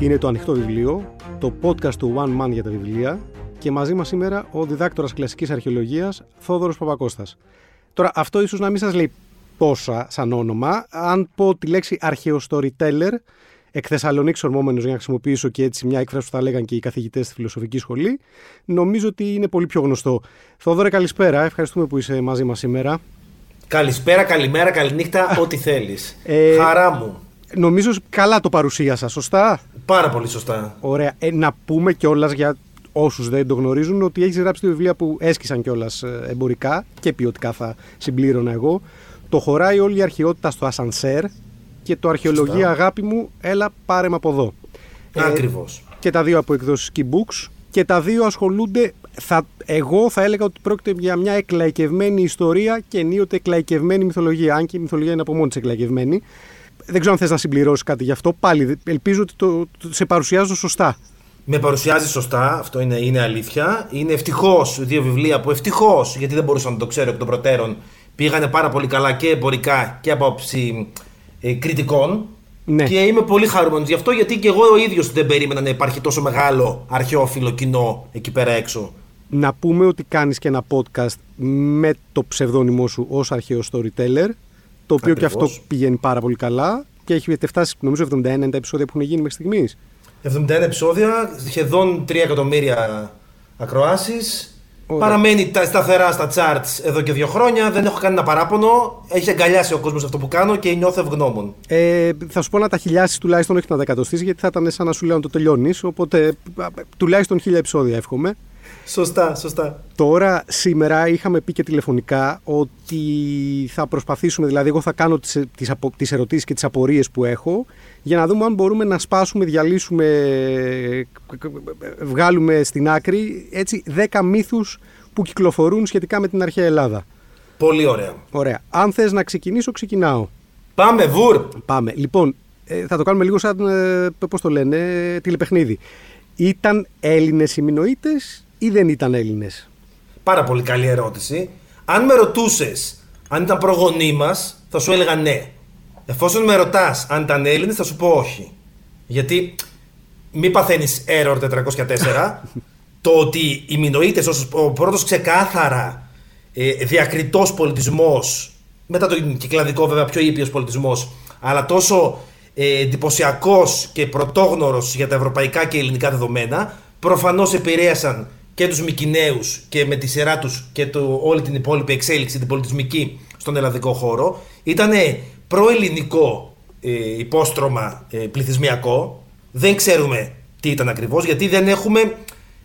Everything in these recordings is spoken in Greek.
Είναι το Ανοιχτό Βιβλίο, το podcast του One Man για τα βιβλία και μαζί μας σήμερα ο διδάκτορας κλασικής αρχαιολογίας Θόδωρος Παπακώστας. Τώρα αυτό ίσως να μην σας λέει πόσα σαν όνομα. Αν πω τη λέξη αρχαιοστοριτέλερ, εκ Θεσσαλονίκη ορμόμενο για να χρησιμοποιήσω και έτσι μια έκφραση που θα λέγαν και οι καθηγητές στη φιλοσοφική σχολή, νομίζω ότι είναι πολύ πιο γνωστό. Θόδωρε, καλησπέρα. Ευχαριστούμε που είσαι μαζί μας σήμερα. Καλησπέρα, καλημέρα, καληνύχτα, ό,τι θέλεις. Ε, Χαρά μου. Νομίζω καλά το παρουσίασα, σωστά; Πάρα πολύ σωστά. Ωραία. Ε, να πούμε κιόλας για όσους δεν το γνωρίζουν ότι έχεις γράψει τη βιβλία που έσκησαν κιόλας ε, εμπορικά και ποιοτικά θα συμπλήρωνα εγώ. Το χωράει όλη η αρχαιότητα στο Ασανσέρ και το αρχαιολογία αγάπη μου, έλα πάρε με από εδώ. Ακριβώς. Ε, και τα δύο από εκδόσεις Key Books και τα δύο ασχολούνται. Θα, εγώ θα έλεγα ότι πρόκειται για μια εκλαϊκευμένη ιστορία και ενίοτε εκλαϊκευμένη μυθολογία. Αν και η μυθολογία είναι από μόνη της εκλαϊκευμένη. Δεν ξέρω αν θες να συμπληρώσεις κάτι γι' αυτό. Πάλι ελπίζω ότι το, το, σε παρουσιάζω σωστά. Με παρουσιάζει σωστά, αυτό είναι, είναι αλήθεια. Είναι ευτυχώς δύο βιβλία που ευτυχώς, γιατί δεν μπορούσα να το ξέρω εκ των προτέρων, πήγανε πάρα πολύ καλά και εμπορικά και από άποψη ε, κριτικών. Ναι. Και είμαι πολύ χαρούμενος γι' αυτό, γιατί και εγώ ο ίδιος δεν περίμενα να υπάρχει τόσο μεγάλο αρχαιόφιλο κοινό εκεί πέρα έξω. Να πούμε ότι κάνεις και ένα podcast με το ψευδόνυμό σου ως αρχαίο storyteller, το οποίο και αυτό πηγαίνει πάρα πολύ καλά και έχει φτάσει νομίζω 71 τα επεισόδια που έχουν γίνει μέχρι στιγμής. 71 επεισόδια, σχεδόν 3 εκατομμύρια ακροάσεις. Παραμένει σταθερά στα charts εδώ και δύο χρόνια. Δεν έχω κανένα παράπονο. Έχει αγκαλιάσει ο κόσμος αυτό που κάνω και νιώθω ευγνώμων. Ε, θα σου πω να τα χιλιάσεις τουλάχιστον, όχι να τα εκατοστεί, γιατί θα ήταν σαν να σου λέω να το τελειώνεις. Οπότε τουλάχιστον χίλια επεισόδια εύχομαι. Σωστά, σωστά. Τώρα, σήμερα είχαμε πει και τηλεφωνικά ότι θα προσπαθήσουμε, δηλαδή εγώ θα κάνω τις, τις, τις ερωτήσεις και τις απορίες που έχω για να δούμε αν μπορούμε να σπάσουμε, διαλύσουμε, βγάλουμε στην άκρη έτσι 10 μύθους που κυκλοφορούν σχετικά με την αρχαία Ελλάδα. Πολύ ωραία. Ωραία. Αν θες να ξεκινήσω, ξεκινάω. Πάμε, βουρ! Πάμε. Λοιπόν, ε, θα το κάνουμε λίγο σαν, ε, πώς το λένε, τηλεπαιχνίδι. Ήταν Έλληνες οι Μινοίτες ή δεν ήταν Έλληνες; Πάρα πολύ καλή ερώτηση. Αν με ρωτούσες αν ήταν προγονεί μας, θα σου έλεγα ναι. Εφόσον με ρωτάς αν ήταν Έλληνες, θα σου πω όχι. Γιατί μη παθαίνεις error 404. το ότι οι Μινοίτε, ο πρώτος ξεκάθαρα ε, διακριτός πολιτισμός, μετά τον κυκλαδικό βέβαια πιο ήπιος πολιτισμός, αλλά τόσο ε, εντυπωσιακός και πρωτόγνωρος για τα ευρωπαϊκά και ελληνικά δεδομένα, προφανώς επηρέασαν και τους Μικυναίου και με τη σειρά τους και το, όλη την υπόλοιπη εξέλιξη την πολιτισμική στον ελλαδικό χώρο. Ήταν προελληνικό ε, υπόστρωμα ε, πληθυσμιακό. Δεν ξέρουμε τι ήταν ακριβώς, γιατί δεν έχουμε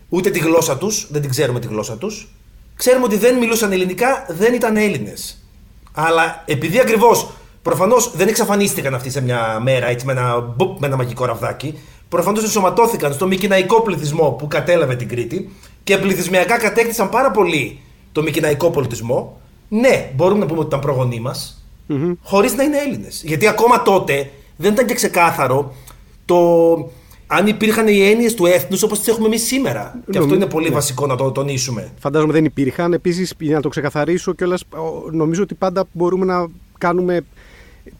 ούτε τη γλώσσα τους, δεν την ξέρουμε τη γλώσσα τους. Ξέρουμε ότι δεν μιλούσαν ελληνικά, δεν ήταν Έλληνες. Αλλά επειδή ακριβώς προφανώς δεν εξαφανίστηκαν αυτοί σε μια μέρα έτσι με ένα, με ένα μαγικό ραβδάκι, προφανώς ενσωματώθηκαν στο μικυναϊκό πληθυσμό που κατέλαβε την Κρήτη και πληθυσμιακά κατέκτησαν πάρα πολύ το μικυναϊκό πολιτισμό. Ναι, μπορούμε να πούμε ότι ήταν προγονεί μας, mm-hmm. χωρίς να είναι Έλληνες. Γιατί ακόμα τότε δεν ήταν και ξεκάθαρο το αν υπήρχαν οι έννοιες του έθνους όπως τις έχουμε εμείς σήμερα. Και αυτό είναι πολύ ναι. βασικό να το τονίσουμε. Φαντάζομαι δεν υπήρχαν. Επίσης, για να το ξεκαθαρίσω κιόλας, νομίζω ότι πάντα μπορούμε να κάνουμε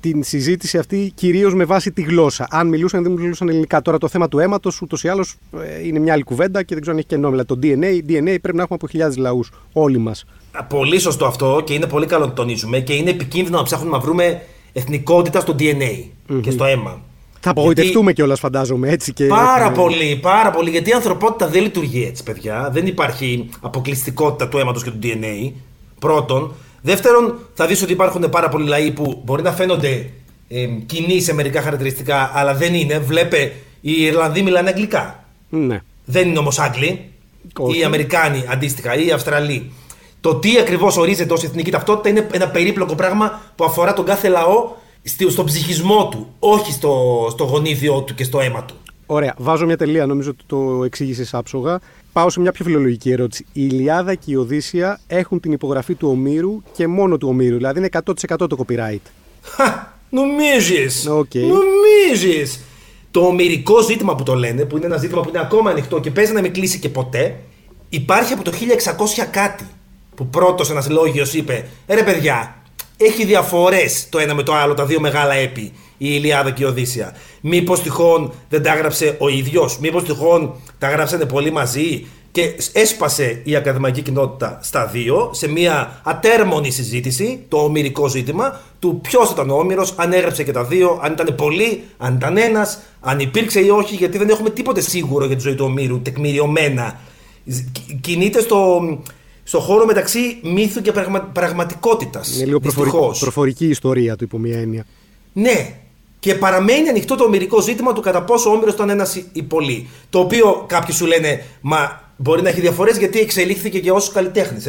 την συζήτηση αυτή κυρίως με βάση τη γλώσσα. Αν μιλούσαν ή δεν μιλούσαν ελληνικά. Τώρα το θέμα του αίματος ούτως ή άλλως ε, είναι μια άλλη κουβέντα και δεν ξέρω αν έχει και νόμιλα. Το DNA, DNA πρέπει να έχουμε από χιλιάδες λαούς. Όλοι μας. Πολύ σωστό αυτό και είναι πολύ καλό να το τονίσουμε και είναι επικίνδυνο να ψάχνουμε να βρούμε εθνικότητα στο DNA και στο αίμα. Θα απογοητευτούμε γιατί... κιόλας, φαντάζομαι έτσι. Και... Πάρα πολύ, πάρα πολύ. Γιατί η ανθρωπότητα δεν λειτουργεί έτσι, παιδιά. Δεν υπάρχει αποκλειστικότητα του αίματος και του DNA. Πρώτον. Δεύτερον, θα δεις ότι υπάρχουν πάρα πολλοί λαοί που μπορεί να φαίνονται ε, κοινοί σε μερικά χαρακτηριστικά, αλλά δεν είναι. Βλέπε, οι Ιρλανδοί μιλάνε αγγλικά. Ναι. Δεν είναι όμως Άγγλοι. Οι Αμερικάνοι αντίστοιχα, ή οι Αυστραλοί. Το τι ακριβώς ορίζεται ως εθνική ταυτότητα είναι ένα περίπλοκο πράγμα που αφορά τον κάθε λαό στον ψυχισμό του, όχι στο, στο γονίδιό του και στο αίμα του. Ωραία. Βάζω μια τελεία, νομίζω ότι το εξήγησες άψογα. Πάω σε μια πιο φιλολογική ερώτηση. Η Ιλιάδα και η Οδύσσια έχουν την υπογραφή του Ομήρου και μόνο του Ομήρου. Δηλαδή είναι 100% το copyright. Χα, νομίζεις. Okay. Νομίζεις. Το ομυρικό ζήτημα που το λένε, που είναι ένα ζήτημα που είναι ακόμα ανοιχτό και παίζει να μην κλείσει και ποτέ, υπάρχει από το 1600 κάτι. Που πρώτος ένας λόγιος είπε: «Ε, Ρε παιδιά, έχει διαφορές το ένα με το άλλο, τα δύο μεγάλα έπι, η Ηλιάδα και η Οδύσσια. Μήπως τυχόν δεν τα έγραψε ο ίδιος, Μήπως τυχόν τα γράψανε πολύ μαζί και έσπασε η ακαδημαϊκή κοινότητα στα δύο σε μια ατέρμονη συζήτηση, το ομυρικό ζήτημα, του ποιος ήταν ο Όμηρος, αν έγραψε και τα δύο, αν ήταν πολύ, αν ήταν ένας, αν υπήρξε ή όχι, γιατί δεν έχουμε τίποτε σίγουρο για τη ζωή του Ομήρου, τεκμηριωμένα. Κινείται στο, στο χώρο μεταξύ μύθου και πραγμα, πραγματικότητας. Είναι λίγο προφορική, προφορική ιστορία του υπό μία έννοια. Ναι, και παραμένει ανοιχτό το ομυρικό ζήτημα του κατά πόσο ο Όμηρο ήταν ένας ή πολύ. Το οποίο κάποιοι σου λένε, μα Μπορεί να έχει διαφορές γιατί εξελίχθηκε και ως καλλιτέχνης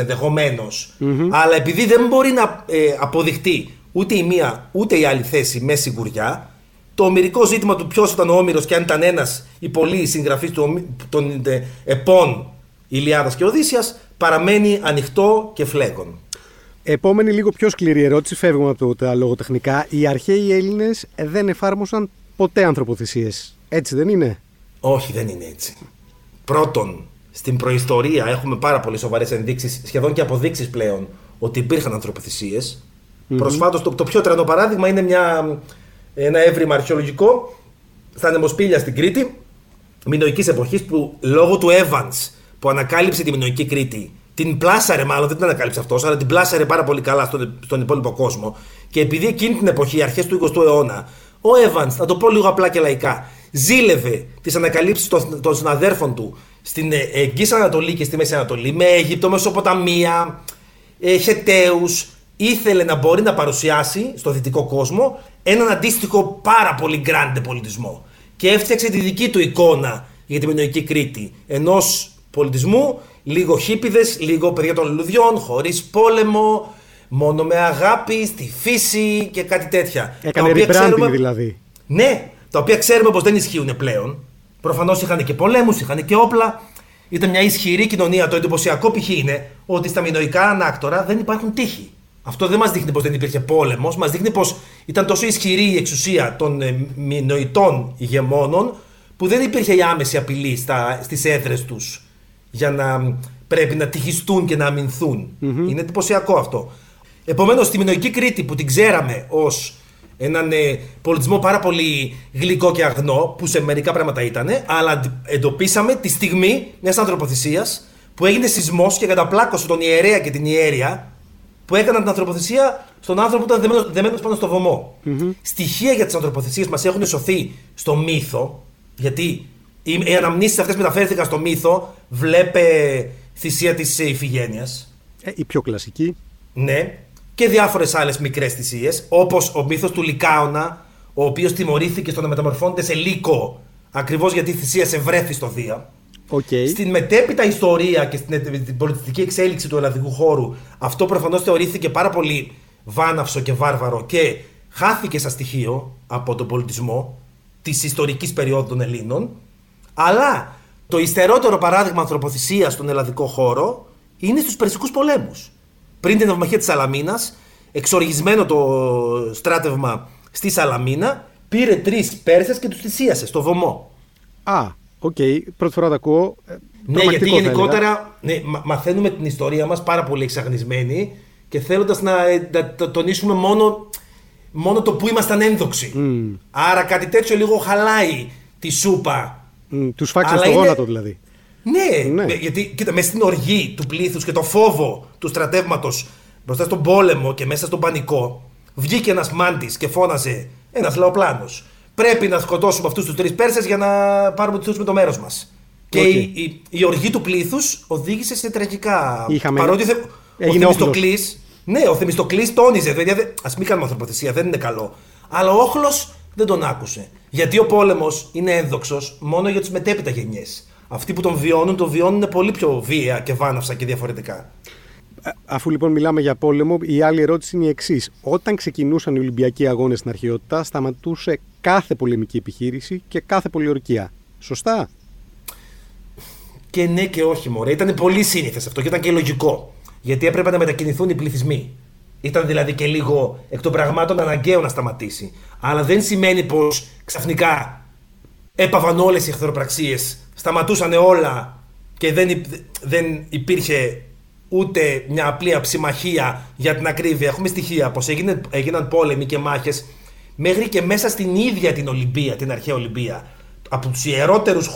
Αλλά επειδή δεν μπορεί να ε, αποδειχτεί ούτε η μία ούτε η άλλη θέση με σιγουριά, το ομυρικό ζήτημα του ποιος ήταν ο Όμηρο και αν ήταν ένας ή πολλοί συγγραφεί των ε, επών Ηλιάδας και Οδύσσιας παραμένει ανοιχτό και φλέγον. Επόμενη λίγο πιο σκληρή ερώτηση, φεύγουμε από τα λογοτεχνικά. Οι αρχαίοι Έλληνες δεν εφάρμοσαν ποτέ ανθρωποθυσίες. Έτσι δεν είναι; Όχι, δεν είναι έτσι. Πρώτον, στην προϊστορία έχουμε πάρα πολύ σοβαρές ενδείξεις, σχεδόν και αποδείξεις πλέον, ότι υπήρχαν ανθρωποθυσίες. Mm-hmm. Προσφάτως, το, το πιο τρανό παράδειγμα είναι μια, ένα έβριμα αρχαιολογικό στα Νεμοσπίλια στην Κρήτη, μινοϊκή εποχής, που λόγω του Evans που ανακάλυψε τη μινοϊκή Κρήτη, την πλάσαρε μάλλον, δεν την ανακάλυψε αυτός, αλλά την πλάσαρε πάρα πολύ καλά στον, στον υπόλοιπο κόσμο. Και επειδή εκείνη την εποχή, αρχές του 20ου αιώνα, ο Evans, να το πω λίγο απλά και λαϊκά, ζήλευε τις ανακαλύψεις των, των συναδέρφων του στην ε, Εγγύη Ανατολή και στη Μέση Ανατολή, με Αίγυπτο, Μεσοποταμία, ε, Χεταίους, ήθελε να μπορεί να παρουσιάσει στο δυτικό κόσμο έναν αντίστοιχο πάρα πολύ γκράντε πολιτισμό. Και έφτιαξε τη δική του εικόνα για τη Μινοϊκή Κρήτη. Ενός πολιτισμού, λίγο χίπηδες, λίγο παιδιά των λουλουδιών, χωρίς πόλεμο, μόνο με αγάπη, στη φύση και κάτι τέτοια. Έκανε rebranding δηλαδή. Ναι, τα οποία ξέρουμε πως δεν ισχύουν πλέον. Προφανώς είχαν και πολέμους, είχαν και όπλα. Ήταν μια ισχυρή κοινωνία. Το εντυπωσιακό π.χ. είναι ότι στα μινοϊκά ανάκτορα δεν υπάρχουν τείχοι. Αυτό δεν μας δείχνει πως δεν υπήρχε πόλεμος, μας δείχνει πως ήταν τόσο ισχυρή η εξουσία των ε, μινοϊτών ηγεμόνων που δεν υπήρχε η άμεση απειλή στις έδρες τους για να πρέπει να τυχιστούν και να αμυνθουν Είναι εντυπωσιακό αυτό. Επομένως, στη Μινοϊκή Κρήτη που την ξέραμε ως έναν ε, πολιτισμό πάρα πολύ γλυκό και αγνό, που σε μερικά πράγματα ήταν, αλλά εντοπίσαμε τη στιγμή μιας ανθρωποθυσίας που έγινε σεισμός και καταπλάκωσε τον ιερέα και την ιέρια που έκαναν την ανθρωποθυσία στον άνθρωπο που ήταν δεμένο πάνω στο βωμό. Mm-hmm. Στοιχεία για τις ανθρωποθυσίες μας έχουν σωθεί στο μύθο, γιατί οι, οι αναμνήσεις αυτές μεταφέρθηκαν στο μύθο. Βλέπε θυσία της Ιφηγένειας. Ε, η πιο κλασική. Ναι, και διάφορες άλλες μικρές θυσίες, όπως ο μύθος του Λικάωνα, ο οποίος τιμωρήθηκε στο να μεταμορφώνεται σε λύκο, ακριβώς γιατί θυσίασε βρέθη στο Δία. Okay. Στην μετέπειτα ιστορία και στην πολιτιστική εξέλιξη του ελλαδικού χώρου, αυτό προφανώς θεωρήθηκε πάρα πολύ βάναυσο και βάρβαρο και χάθηκε σαν στοιχείο από τον πολιτισμό της ιστορικής περίοδου των Ελλήνων. Αλλά το υστερότερο παράδειγμα ανθρωποθυσίας στον ελλαδικό χώρο είναι στους Περσικούς πολέμους πριν την αυμαχία της Σαλαμίνας, εξοργισμένο το στράτευμα στη Σαλαμίνα, πήρε τρεις Πέρσε και τους θυσίασε στο βωμό. Α, OK. Okay. Πρώτη φορά το ακούω. Ε, ναι, γιατί γενικότερα ναι, μαθαίνουμε την ιστορία μας πάρα πολύ εξαγνισμένη και θέλοντας να, να, τονίσουμε μόνο, μόνο το που ήμασταν ένδοξοι. Mm. Άρα κάτι τέτοιο λίγο χαλάει τη σούπα. Mm, τους σφάξαν στο είναι... γόνατο δηλαδή. Ναι, ναι, γιατί κοίτα, μέσα στην οργή του πλήθους και το φόβο του στρατεύματος μπροστά στον πόλεμο και μέσα στον πανικό, βγήκε ένας μάντης και φώναζε ένας λαοπλάνος. Πρέπει να σκοτώσουμε αυτούς τους τρεις Πέρσες για να πάρουμε του με το μέρος μας. Και η, η, η, οργή του πλήθους οδήγησε σε τραγικά. Είχαμε... Παρότι θε... ο Θεμιστοκλή. Ναι, ο Θεμιστοκλής τόνιζε. Δηλαδή, ας μην κάνουμε ανθρωποθεσία, δεν είναι καλό. Αλλά ο Όχλος δεν τον άκουσε. Γιατί ο πόλεμος είναι ένδοξος μόνο για τις μετέπειτα γενιές αυτοί που τον βιώνουν, τον βιώνουν πολύ πιο βία και βάναυσα και διαφορετικά. Αφού λοιπόν μιλάμε για πόλεμο, η άλλη ερώτηση είναι η εξής. Όταν ξεκινούσαν οι Ολυμπιακοί Αγώνες στην αρχαιότητα, σταματούσε κάθε πολεμική επιχείρηση και κάθε πολιορκία. Σωστά; Και ναι και όχι, Μωρέ. Ήταν πολύ σύνηθες αυτό και ήταν και λογικό. Γιατί έπρεπε να μετακινηθούν οι πληθυσμοί. Ήταν δηλαδή και λίγο εκ των πραγμάτων αναγκαίο να σταματήσει. Αλλά δεν σημαίνει πως ξαφνικά έπαβαν όλες οι εχθροπραξίες σταματούσαν όλα και δεν, δεν υπήρχε ούτε μια απλή αψημαχία για την ακρίβεια. Έχουμε στοιχεία πως έγιναν πόλεμοι και μάχες μέχρι και μέσα στην ίδια την Ολυμπία, την αρχαία Ολυμπία. Από τους ιερότερους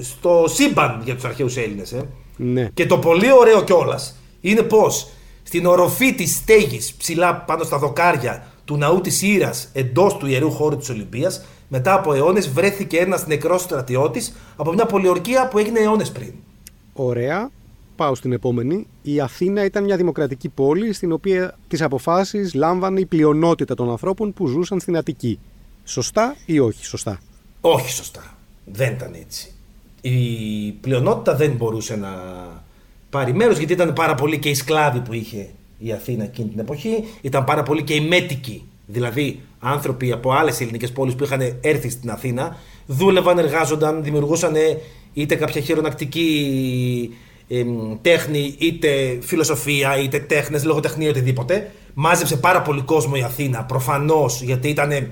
στο σύμπαν για τους αρχαίους Έλληνες. Ε. Ναι. Και το πολύ ωραίο κιόλας είναι πως στην οροφή της στέγης ψηλά πάνω στα δοκάρια του ναού της Ήρας εντός του ιερού χώρου της Ολυμπίας, μετά από αιώνες βρέθηκε ένας νεκρός στρατιώτης από μια πολιορκία που έγινε αιώνες πριν. Ωραία. Πάω στην επόμενη. Η Αθήνα ήταν μια δημοκρατική πόλη στην οποία τις αποφάσεις λάμβανε η πλειονότητα των ανθρώπων που ζούσαν στην Αττική. Σωστά ή όχι σωστά; Όχι σωστά. Δεν ήταν έτσι. Η πλειονότητα δεν μπορούσε να πάρει μέρο γιατί ήταν πάρα πολύ και οι σκλάβοι που είχε η Αθήνα εκείνη την εποχή, ήταν πάρα πολύ και οι μέτικοι. Δηλαδή άνθρωποι από άλλες ελληνικές πόλεις που είχαν έρθει στην Αθήνα, δούλευαν, εργάζονταν, δημιουργούσαν είτε κάποια χειρονακτική ε, τέχνη, είτε φιλοσοφία, είτε τέχνες, λογοτεχνία, οτιδήποτε. Μάζεψε πάρα πολύ κόσμο η Αθήνα, προφανώς γιατί ήταν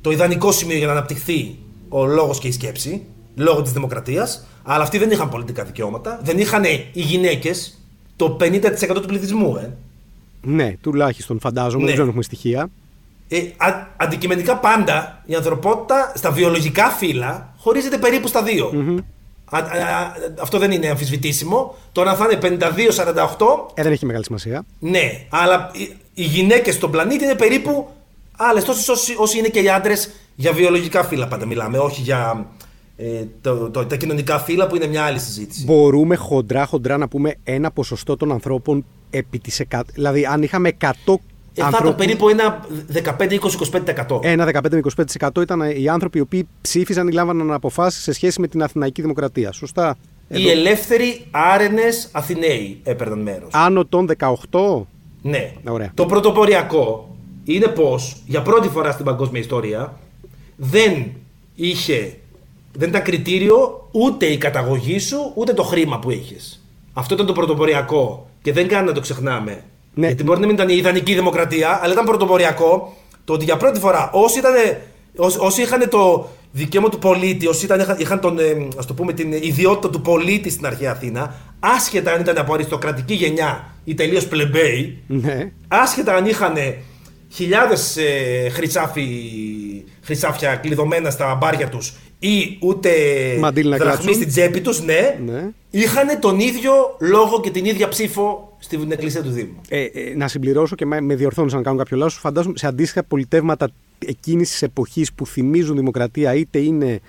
το ιδανικό σημείο για να αναπτυχθεί ο λόγος και η σκέψη, λόγω της δημοκρατίας. Αλλά αυτοί δεν είχαν πολιτικά δικαιώματα. Δεν είχαν οι γυναίκες το 50% του πληθυσμού. Ε. Ναι, τουλάχιστον φαντάζομαι, ναι. δεν ξέρω έχουμε στοιχεία. Ε, α, αντικειμενικά πάντα η ανθρωπότητα στα βιολογικά φύλλα χωρίζεται περίπου στα δυο αυτό δεν είναι αμφισβητήσιμο. Τώρα θα είναι 52-48. Ε, δεν έχει μεγάλη σημασία. Ναι, αλλά οι, οι γυναίκες στον πλανήτη είναι περίπου άλλες τόσε όσοι, όσοι είναι και οι άντρες για βιολογικά φύλλα πάντα μιλάμε, όχι για ε, το, το, τα κοινωνικά φύλλα που είναι μια άλλη συζήτηση. Μπορούμε χοντρά χοντρά να πούμε ένα ποσοστό των ανθρώπων επί της 100. Δηλαδή, αν είχαμε 100 ε, θα ήταν περίπου ένα 15-20-25%. Ένα 15-25% ήταν οι άνθρωποι οι οποίοι ψήφιζαν ή λάμβαναν αποφάσεις σε σχέση με την Αθηναϊκή Δημοκρατία. Σωστά. Οι ελεύθεροι άρενες Αθηναίοι έπαιρναν μέρος. Άνω των 18. Ναι. Ωραία. Το πρωτοποριακό είναι πως για πρώτη φορά στην παγκόσμια ιστορία δεν είχε. Δεν ήταν κριτήριο ούτε η καταγωγή σου ούτε το χρήμα που είχες. Αυτό ήταν το πρωτοποριακό και δεν κάνει να το ξεχνάμε. Ναι. Γιατί μπορεί να μην ήταν η ιδανική δημοκρατία, αλλά ήταν πρωτοποριακό το ότι για πρώτη φορά όσοι, ήταν, όσοι, είχαν το δικαίωμα του πολίτη, όσοι ήταν, είχαν τον, ε, ας το πούμε, την ιδιότητα του πολίτη στην αρχαία Αθήνα, άσχετα αν ήταν από αριστοκρατική γενιά ή τελείως πλεμπέοι, ναι. άσχετα αν είχαν χιλιάδες ε, χρυσάφια κλειδωμένα στα μπάρια τους ή ούτε δραχμή στην τσέπη τους, ναι, ναι. είχαν τον ίδιο λόγο και την ίδια ψήφο στην εκκλησία του Δήμου. Ε, ε, να συμπληρώσω και με, με διορθώνω να κάνω κάποιο λάθος. Φαντάζομαι σε αντίστοιχα πολιτεύματα εκείνης της εποχής που θυμίζουν δημοκρατία, είτε είναι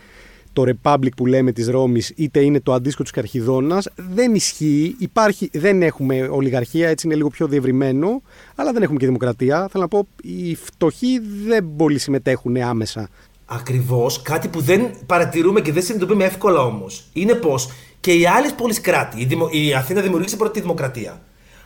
το Republic που λέμε της Ρώμης, είτε είναι το αντίστοιχο της Καρχιδόνας, δεν ισχύει. Υπάρχει, δεν έχουμε ολιγαρχία, έτσι είναι λίγο πιο διευρυμένο, αλλά δεν έχουμε και δημοκρατία. Θέλω να πω, οι φτωχοί δεν πολύ συμμετέχουν άμεσα Ακριβώς. Κάτι που δεν παρατηρούμε και δεν συνειδητοποιούμε εύκολα όμως είναι πως και οι άλλες πόλεις κράτη, η, Δημο... η Αθήνα δημιουργήσε πρώτη τη δημοκρατία.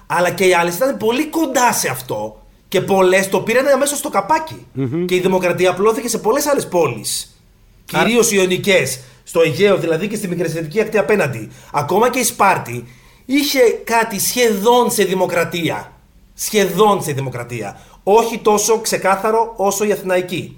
Αλλά και οι άλλες ήταν πολύ κοντά σε αυτό και πολλές το πήραν αμέσως στο καπακι Και η δημοκρατία απλώθηκε σε πολλές άλλες πόλεις. Κυρίως οι Ιωνικές, στο Αιγαίο δηλαδή και στη Μικρασιατική ακτή απέναντι. Ακόμα και η Σπάρτη είχε κάτι σχεδόν σε δημοκρατία. Σχεδόν σε δημοκρατία. Όχι τόσο ξεκάθαρο όσο η Αθηναϊκή.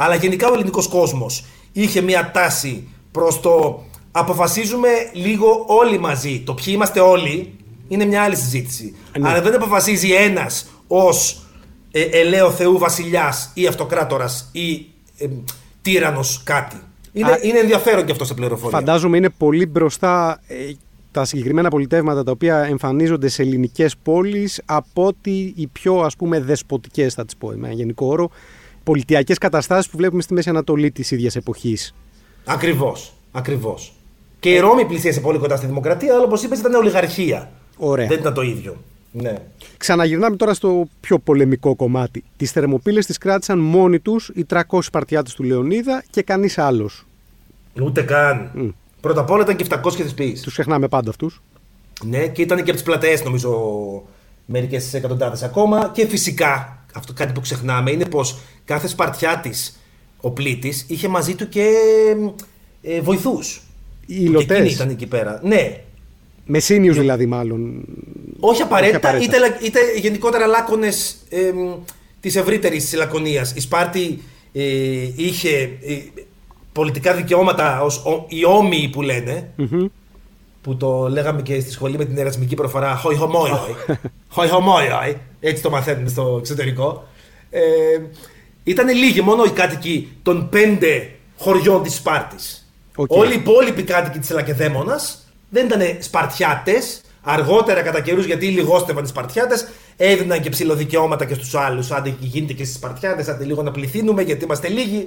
Αλλά γενικά ο ελληνικός κόσμος είχε μια τάση προς το αποφασίζουμε λίγο όλοι μαζί. Το ποιοι είμαστε όλοι είναι μια άλλη συζήτηση. Ναι. Αλλά δεν αποφασίζει ένας ως ε, ελαίο Θεού βασιλιάς ή αυτοκράτορας ή ε, τύρανος κάτι. Είναι, είναι ενδιαφέρον και αυτό σε πληροφορία. Φαντάζομαι είναι πολύ μπροστά ε, τα συγκεκριμένα πολιτεύματα τα οποία εμφανίζονται σε ελληνικές πόλεις από ότι οι πιο ας πούμε δεσποτικές θα τις πω με ένα γενικό όρο πολιτιακές καταστάσεις που βλέπουμε στη Μέση Ανατολή της ίδιας εποχής. Ακριβώς. Ακριβώς. Και η Ρώμη πλησίασε πολύ κοντά στη δημοκρατία, αλλά όπως είπες ήταν ολιγαρχία. Ωραία. Δεν ήταν το ίδιο. Ναι. Ξαναγυρνάμε τώρα στο πιο πολεμικό κομμάτι. Τις Θερμοπύλες τις κράτησαν μόνοι τους οι 300 Σπαρτιάτες του Λεωνίδα και κανείς άλλος. Ούτε καν. Mm. Πρώτα απ' όλα ήταν και 700 θεσποιήσει. Τους ξεχνάμε πάντα αυτούς. Ναι, και ήταν και από τις πλατείες νομίζω μερικές εκατοντάδες ακόμα. Και φυσικά, αυτό κάτι που ξεχνάμε είναι πως κάθε Σπαρτιάτη ο πλήτης είχε μαζί του και ε, βοηθούς. Οι υλωτές. ήταν εκεί πέρα. Ναι. Μεσίνιου δηλαδή, μάλλον. Όχι απαραίτητα, Είτε, είτε γενικότερα λάκωνες ε, της ευρύτερης Λακωνίας. Η Σπάρτη ε, είχε ε, πολιτικά δικαιώματα ως οι όμοιοι που λενε που το λέγαμε και στη σχολή με την ερασμική προφορά Χοι χωμόιοι. Χοι χωμόιοι. Έτσι το μαθαίνουμε στο εξωτερικό. Ε, ήταν λίγοι μόνο οι κάτοικοι των πέντε χωριών της Σπάρτης. Οκ. Όλοι οι υπόλοιποι κάτοικοι της Λακεδαίμονα δεν ήταν Σπαρτιάτες. Αργότερα, κατά καιρούς, γιατί λιγόστευαν οι Σπαρτιάτες, έδιναν και ψιλοδικαιώματα και στους άλλους. Άντε γίνετε και εσείς Σπαρτιάτες, άντε λίγο να πληθύνουμε γιατί είμαστε λίγοι.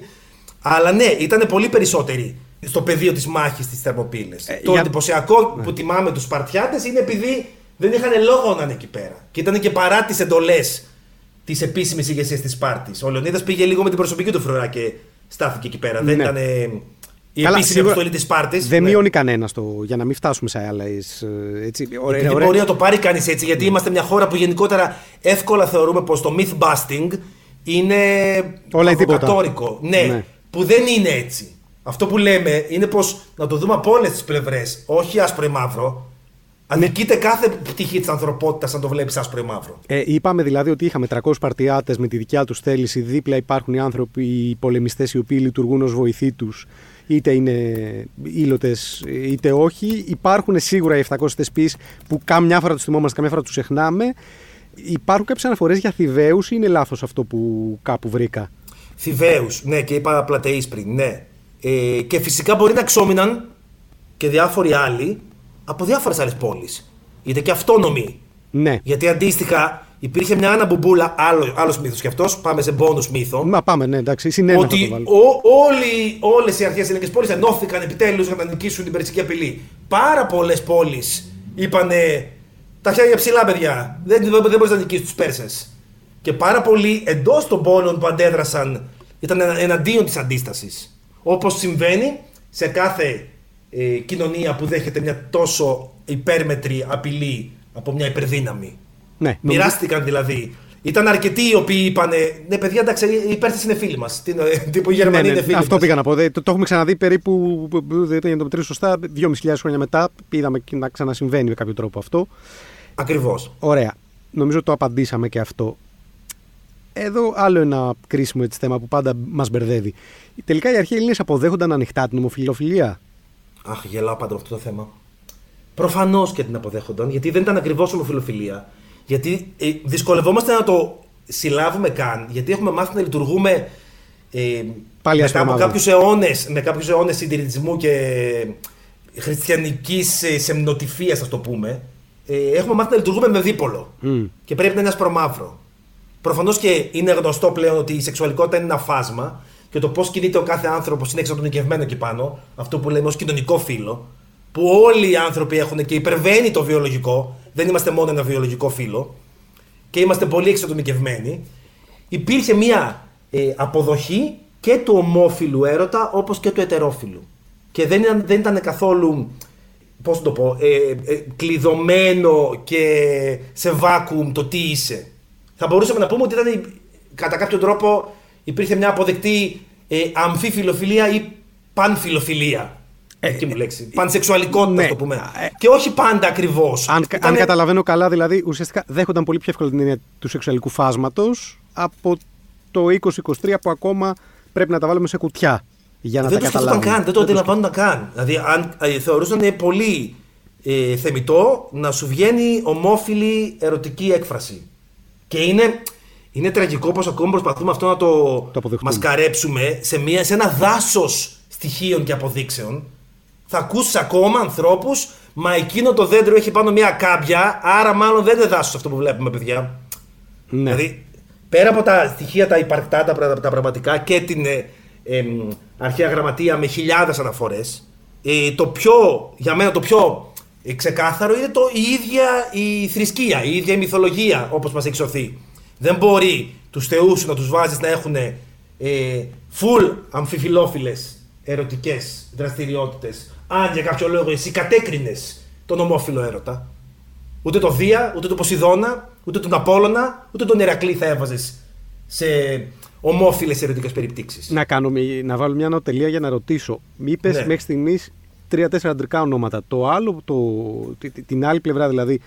Αλλά ναι, ήταν πολύ περισσότεροι στο πεδίο της μάχης της Θερμοπύλης. Ε, το για- εντυπωσιακό που τιμάμε τους Σπαρτιάτες είναι επειδή δεν είχαν λόγο να είναι εκεί πέρα. Και ήταν και παρά τις εντολές τη επίσημη ηγεσία της Σπάρτη. Ο Λεωνίδας πήγε λίγο με την προσωπική του φρουρά και στάθηκε εκεί πέρα. Δεν Ναι. ήταν ε, η Καλά, επίσημη σίγουρα αποστολή της Σπάρτη. Δεν μειώνει κανένα το. για να μην φτάσουμε σε άλλες. Έτσι, ωραία, Επειδή ωραία. μπορεί να το πάρει κανείς έτσι, γιατί είμαστε μια χώρα που γενικότερα εύκολα θεωρούμε πως το myth busting είναι Όλα ή τίποτα. προβοκατόρικο. Ναι, Ναι. που δεν είναι έτσι. Αυτό που λέμε είναι πως να το δούμε από όλες τις πλευρές, όχι άσπρο ή μαύρο. Αδικείται κάθε πτυχή της ανθρωπότητας αν το βλέπεις άσπρο ή μαύρο. Ε, είπαμε δηλαδή ότι είχαμε 300 παρτιάτες με τη δικιά τους θέληση. Δίπλα υπάρχουν οι άνθρωποι, οι πολεμιστές οι οποίοι λειτουργούν ως βοηθοί τους, είτε είναι ήλωτες είτε όχι. Υπάρχουν σίγουρα οι 700 θεσπείς που κάμια φορά τους θυμόμαστε, καμιά φορά τους ξεχνάμε. Υπάρχουν κάποιες αναφορές για θηβαίους ή είναι λάθος αυτό που κάπου βρήκα; Θηβαίους, ναι, και είπα πλατεεί πριν, ναι. Ε, και φυσικά μπορεί να ξόμιναν και διάφοροι άλλοι από διάφορες άλλες πόλεις. Είτε και αυτόνομοι. Ναι. Γιατί αντίστοιχα υπήρχε μια Άννα Μπουμπούλα, άλλο, άλλος μύθος κι αυτός, πάμε σε μπόνους μύθο, Μα πάμε, ναι, εντάξει, συνένα θα το ότι βάλω. ο, όλοι, όλες οι αρχές ελληνικές πόλεις ενώθηκαν επιτέλους για να νικήσουν την περσική απειλή. Πάρα πολλές πόλεις είπανε τα χέρια ψηλά παιδιά, δεν, δεν, δεν μπορείς να νικήσεις τους Πέρσες. Και πάρα πολλοί εντός των πόλεων που αντέδρασαν ήταν ενα- εναντίον της αντίστασης. Όπως συμβαίνει σε κάθε ε, κοινωνία που δέχεται μια τόσο υπέρμετρη απειλή από μια υπερδύναμη. Ναι, νομίζω- Μοιράστηκαν δηλαδή. Ήταν αρκετοί οι οποίοι είπαν Ναι, παιδιά, εντάξει, οι Πέρσε είναι φίλοι μας. Τύπου οι Γερμανοί Ναι, ναι, είναι φίλοι αυτό μας. πήγα να πω. Δεν- Το, το έχουμε ξαναδεί περίπου, δεν για να το μετρήσω σωστά, 2.500 χρόνια μετά. Είδαμε και να ξανασυμβαίνει με κάποιο τρόπο αυτό. Ακριβώς. Ωραία. Νομίζω το απαντήσαμε και αυτό. Εδώ άλλο ένα κρίσιμο έτσι, θέμα που πάντα μας μπερδεύει. Τελικά οι αρχαίοι Έλληνες αποδέχονταν ανοιχτά την ομοφιλοφιλία. Αχ, γελάω πάντα με αυτό το θέμα. Προφανώς και την αποδέχονταν, γιατί δεν ήταν ακριβώς ομοφιλοφιλία. Γιατί ε, δυσκολευόμαστε να το συλλάβουμε καν, γιατί έχουμε μάθει να λειτουργούμε ε, Πάλι μετά από άσπρο κάποιους αιώνες με κάποιους αιώνες συντηρητισμού και χριστιανικής ε, σεμνοτυφίας, ας το πούμε. Ε, έχουμε μάθει να λειτουργούμε με δίπολο. Μμ. Και πρέπει να είναι ασπρομαύρο. Προφανώς και είναι γνωστό πλέον ότι η σεξουαλικότητα είναι ένα φάσμα και το πώς κινείται ο κάθε άνθρωπος είναι εξατομικευμένο εκεί πάνω. Αυτό που λέμε ως κοινωνικό φύλλο. Που όλοι οι άνθρωποι έχουν και υπερβαίνει το βιολογικό. Δεν είμαστε μόνο ένα βιολογικό φύλλο. Και είμαστε πολύ εξατομικευμένοι. Υπήρχε μια ε, αποδοχή και του ομόφιλου έρωτα όπως και του ετερόφιλου. Και δεν ήταν, δεν ήταν καθόλου, πώς να το πω, ε, ε, κλειδωμένο και σε βάκουμ το τι είσαι. Θα μπορούσαμε να πούμε ότι ήταν η- κατά κάποιο τρόπο υπήρχε μια αποδεκτή ε, αμφιφιλοφιλία ή πανφιλοφιλία. Εκεί μου λέξη. Πανσεξουαλικότητα, ναι. ας το πούμε. Ε, και όχι πάντα ακριβώς. Αν, αν καταλαβαίνω καλά, δηλαδή ουσιαστικά δέχονταν πολύ πιο εύκολα την έννοια του σεξουαλικού φάσματος από το 2023 που ακόμα πρέπει να τα βάλουμε σε κουτιά για να δεν τα το σκέφτονταν καταλάβουμε. καν, δεν το αντιλαμβάνονταν καν. Δηλαδή, αν ε, θεωρούσαν πολύ ε, θεμητό να σου βγαίνει ομόφιλη ερωτική έκφραση. Και είναι, είναι τραγικό πως ακόμα προσπαθούμε αυτό να το, Το αποδεχτούμε. μασκαρέψουμε σε, μια, σε ένα δάσος στοιχείων και αποδείξεων. Θα ακούσεις ακόμα ανθρώπους, μα εκείνο το δέντρο έχει πάνω μια κάμπια, άρα μάλλον δεν είναι δάσος αυτό που βλέπουμε, παιδιά. Ναι. Δηλαδή, πέρα από τα στοιχεία τα υπαρκτά, τα, πρα- τα πραγματικά και την ε, εμ, αρχαία γραμματεία με χιλιάδες αναφορές, ε, το πιο, για μένα το πιο ε, ξεκάθαρο είναι το, η ίδια η θρησκεία, η ίδια η μυθολογία όπως μας έχει σωθεί. Δεν μπορεί τους θεούς σου να τους βάζεις να έχουν ε, full αμφιφιλόφιλες ερωτικές δραστηριότητες αν για κάποιο λόγο εσύ κατέκρινες τον ομόφιλο έρωτα. Ούτε το Δία, ούτε το Ποσειδώνα, ούτε τον Απόλλωνα, ούτε τον Ηρακλή θα έβαζες σε ομόφιλε ερωτικές περιπτύξεις. Να, κάνω, μια- να βάλω μια νοτελεία για να ρωτήσω. Μη είπες Ναι. μέχρι στιγμής τρία-τέσσερα αντρικά ονόματα. Το άλλο, το, τη- τη- την άλλη πλευρά δηλαδή,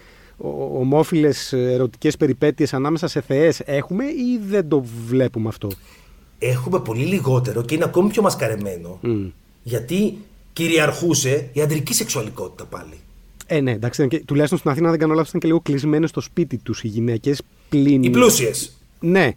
ομόφυλες ερωτικές περιπέτειες ανάμεσα σε θεές έχουμε ή δεν το βλέπουμε αυτό; Έχουμε πολύ λιγότερο και είναι ακόμη πιο μασκαρεμένο. Μμ. Γιατί κυριαρχούσε η αντρική σεξουαλικότητα πάλι. Ε, ναι, εντάξει. Και, τουλάχιστον στην Αθήνα, αν δεν κάνω λάθος, ήταν και λίγο κλεισμένες στο σπίτι τους οι γυναίκες πλην. Οι πλούσιες. Ναι.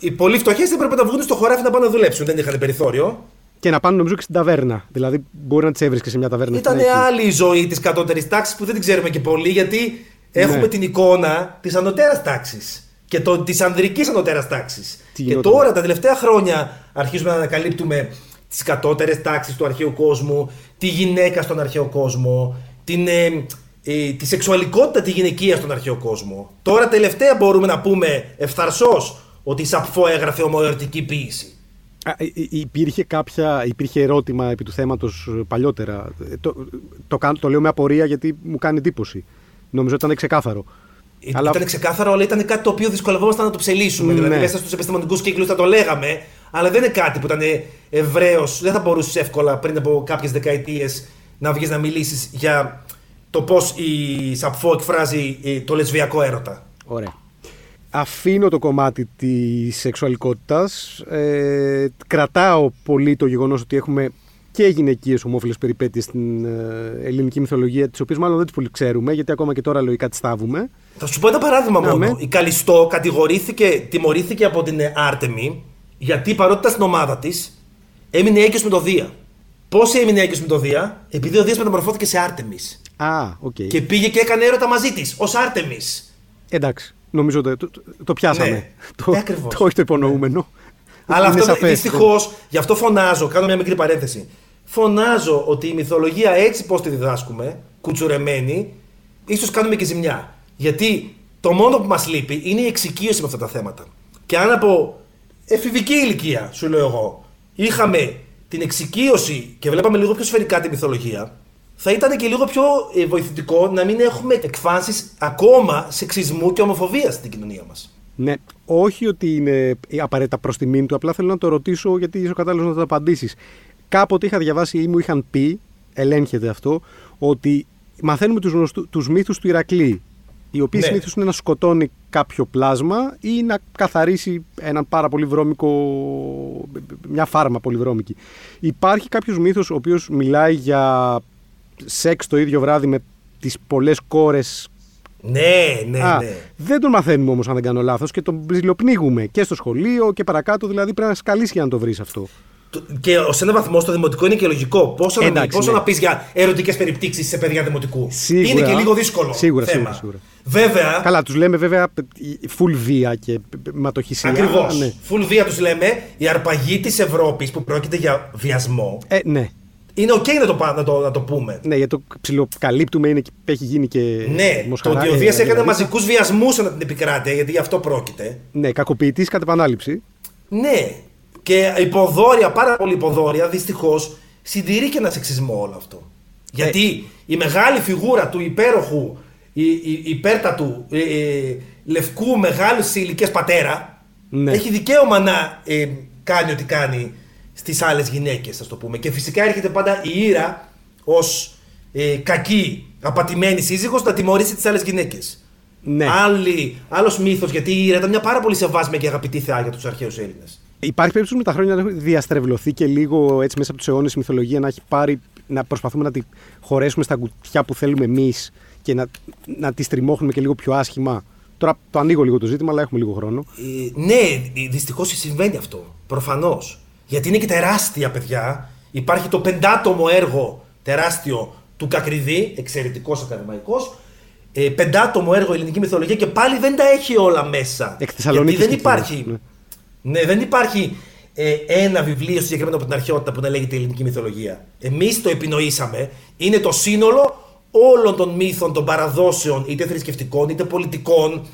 Οι πολύ φτωχές δεν πρέπει να βγουν στο χωράφι να πάνε να δουλέψουν. Δεν είχαν περιθώριο. Και να πάνε νομίζω και στην ταβέρνα. Δηλαδή μπορεί να τις έβρισκε σε μια ταβέρνα. Ήταν άλλη η ζωή της κατώτερης τάξης που δεν την ξέρουμε και πολύ γιατί έχουμε ναι. την εικόνα της ανωτέρας τάξης και της ανδρικής ανωτέρας τάξης. Και τώρα τα τελευταία χρόνια αρχίζουμε να ανακαλύπτουμε τις κατώτερες τάξεις του αρχαίου κόσμου, τη γυναίκα στον αρχαίο κόσμο, την, ε, ε, τη σεξουαλικότητα τη γυναικεία στον αρχαίο κόσμο. Τώρα τελευταία μπορούμε να πούμε ευθαρσώ ότι η Σαπφό έγραφε ομοερωτική ποίηση. Α, υπήρχε, κάποια, υπήρχε ερώτημα επί του θέματος παλιότερα. Ε, το, το, το, το λέω με απορία γιατί μου κάνει εντύπωση. Νομίζω ότι ήταν ξεκάθαρο. Ήταν αλλά... ξεκάθαρο, αλλά ήταν κάτι το οποίο δυσκολευόμασταν να το ψελίσουμε. Δηλαδή, ναι. Δηλαδή, μέσα στους επιστημονικούς κύκλους θα το λέγαμε, αλλά δεν είναι κάτι που ήταν ευρέω. Δεν θα μπορούσες εύκολα πριν από κάποιες δεκαετίες να βγεις να μιλήσεις για το πώς η Σαπφό εκφράζει ε, το λεσβιακό έρωτα. Ωραία. Αφήνω το κομμάτι της σεξουαλικότητας. Ε, κρατάω πολύ το γεγονός ότι έχουμε και γυναικείε ομόφυλε περιπέτειες στην ε, ελληνική μυθολογία, τις οποίες μάλλον δεν τις πολύ ξέρουμε, γιατί ακόμα και τώρα λογικά τις στάβουμε. Θα σου πω ένα παράδειγμα μόνο. Η Καλιστό κατηγορήθηκε, τιμωρήθηκε από την Άρτεμι, γιατί παρότι ήταν στην ομάδα της, έμεινε έγκυος με το Δία. Πώς έμεινε έγκυος με το Δία, επειδή ο Δίας μεταμορφώθηκε σε Άρτεμις. Α, okay. Και πήγε και έκανε έρωτα μαζί της, ως Άρτεμις. Εντάξει. Νομίζω ότι το, το, το πιάσαμε. Ναι, το, ε, το, όχι το υπονοούμενο. Ναι. Αλλά αυτό δυστυχώς, γι' αυτό φωνάζω, κάνω μια μικρή παρένθεση. Φωνάζω ότι η μυθολογία έτσι πώς τη διδάσκουμε, κουτσουρεμένη, ίσως κάνουμε και ζημιά. Γιατί το μόνο που μας λείπει είναι η εξοικείωση με αυτά τα θέματα. Και αν από εφηβική ηλικία, σου λέω εγώ, είχαμε την εξοικείωση και βλέπαμε λίγο πιο σφαιρικά τη μυθολογία, θα ήταν και λίγο πιο ε, βοηθητικό να μην έχουμε εκφάνσεις ακόμα σεξισμού και ομοφοβίας στην κοινωνία μας. Ναι, όχι ότι είναι απαραίτητα προς τιμήν του, απλά θέλω να το ρωτήσω γιατί είσαι ο κατάλληλος να το απαντήσεις. Κάποτε είχα διαβάσει ή μου είχαν πει, ελέγχεται αυτό, ότι μαθαίνουμε τους τους μύθους του Ηρακλή. Οι οποίοι ναι. συνήθως είναι να σκοτώνει κάποιο πλάσμα ή να καθαρίσει έναν πάρα πολύ βρώμικο, μια φάρμα πολύ βρώμικη. Υπάρχει κάποιος μύθος ο οποίος μιλάει για σεξ το ίδιο βράδυ με τις πολλές κόρες ναι, ναι, Α, ναι. Δεν τον μαθαίνουμε όμως, αν δεν κάνω λάθος, και τον ψιλοπνίγουμε και στο σχολείο και παρακάτω. Δηλαδή πρέπει να σκαλίσει για να το βρεις αυτό. Και ως ένα βαθμό στο δημοτικό είναι και λογικό. Πόσο, Εντάξει, να, πόσο ναι. να πεις για ερωτικές περιπτύξεις σε παιδιά δημοτικού; Σίγουρα, είναι και λίγο δύσκολο. Σίγουρα, θέμα. σίγουρα. σίγουρα. Βέβαια. Καλά, τους λέμε βέβαια full βία και αιματοχυσία. Ακριβώς. Ναι. Full βία τους λέμε η αρπαγή της Ευρώπης που πρόκειται για βιασμό. Ε, ναι είναι οκ να, το, να, το, να το πούμε. Ναι, γιατί το ψιλοκαλύπτουμε, είναι, έχει γίνει και. Ναι, το ότι ο Δίας έκανε δηλαδή. μαζικούς βιασμούς ανά την επικράτεια, γιατί γι' αυτό πρόκειται. Ναι, κακοποιητής κατά επανάληψη. Ναι, και υποδόρια, πάρα πολύ υποδόρια, δυστυχώς συντηρεί και ένα σεξισμό όλο αυτό. Γιατί η μεγάλη φιγούρα του υπέροχου, η, η, υπέρτατου, ε, ε, λευκού μεγάλου ηλικία πατέρα, ναι. έχει δικαίωμα να ε, κάνει ό,τι κάνει στις άλλες γυναίκες, ας το πούμε. Και φυσικά έρχεται πάντα η ήρα ως ε, κακή, απατημένη σύζυγος να τιμωρήσει τις άλλες γυναίκες. Ναι. Άλλος μύθος, γιατί η ήρα ήταν μια πάρα πολύ σεβάσμια και αγαπητή θεά για τους αρχαίους Έλληνες. Υπάρχει περίπτωση με τα χρόνια να έχει διαστρεβλωθεί και λίγο έτσι μέσα από τους αιώνες η μυθολογία να έχει πάρει, να προσπαθούμε να τη χωρέσουμε στα κουτιά που θέλουμε εμείς και να, να τη στριμώχνουμε και λίγο πιο άσχημα. Τώρα το ανοίγω λίγο το ζήτημα, αλλά έχουμε λίγο χρόνο. Ε, ναι, δυστυχώς συμβαίνει αυτό. Προφανώς. Γιατί είναι και τεράστια παιδιά. Υπάρχει το πεντάτομο έργο τεράστιο του Κακριδί, εξαιρετικός ακαδημαϊκός. Ε, πεντάτομο έργο ελληνική μυθολογία και πάλι δεν τα έχει όλα μέσα. Εκ Γιατί δεν υπάρχει. Ναι. ναι. δεν υπάρχει ε, ένα βιβλίο συγκεκριμένο από την αρχαιότητα που να λέγεται ελληνική μυθολογία. Εμείς το επινοήσαμε. Είναι το σύνολο όλων των μύθων, των παραδόσεων, είτε θρησκευτικών, είτε πολιτικών,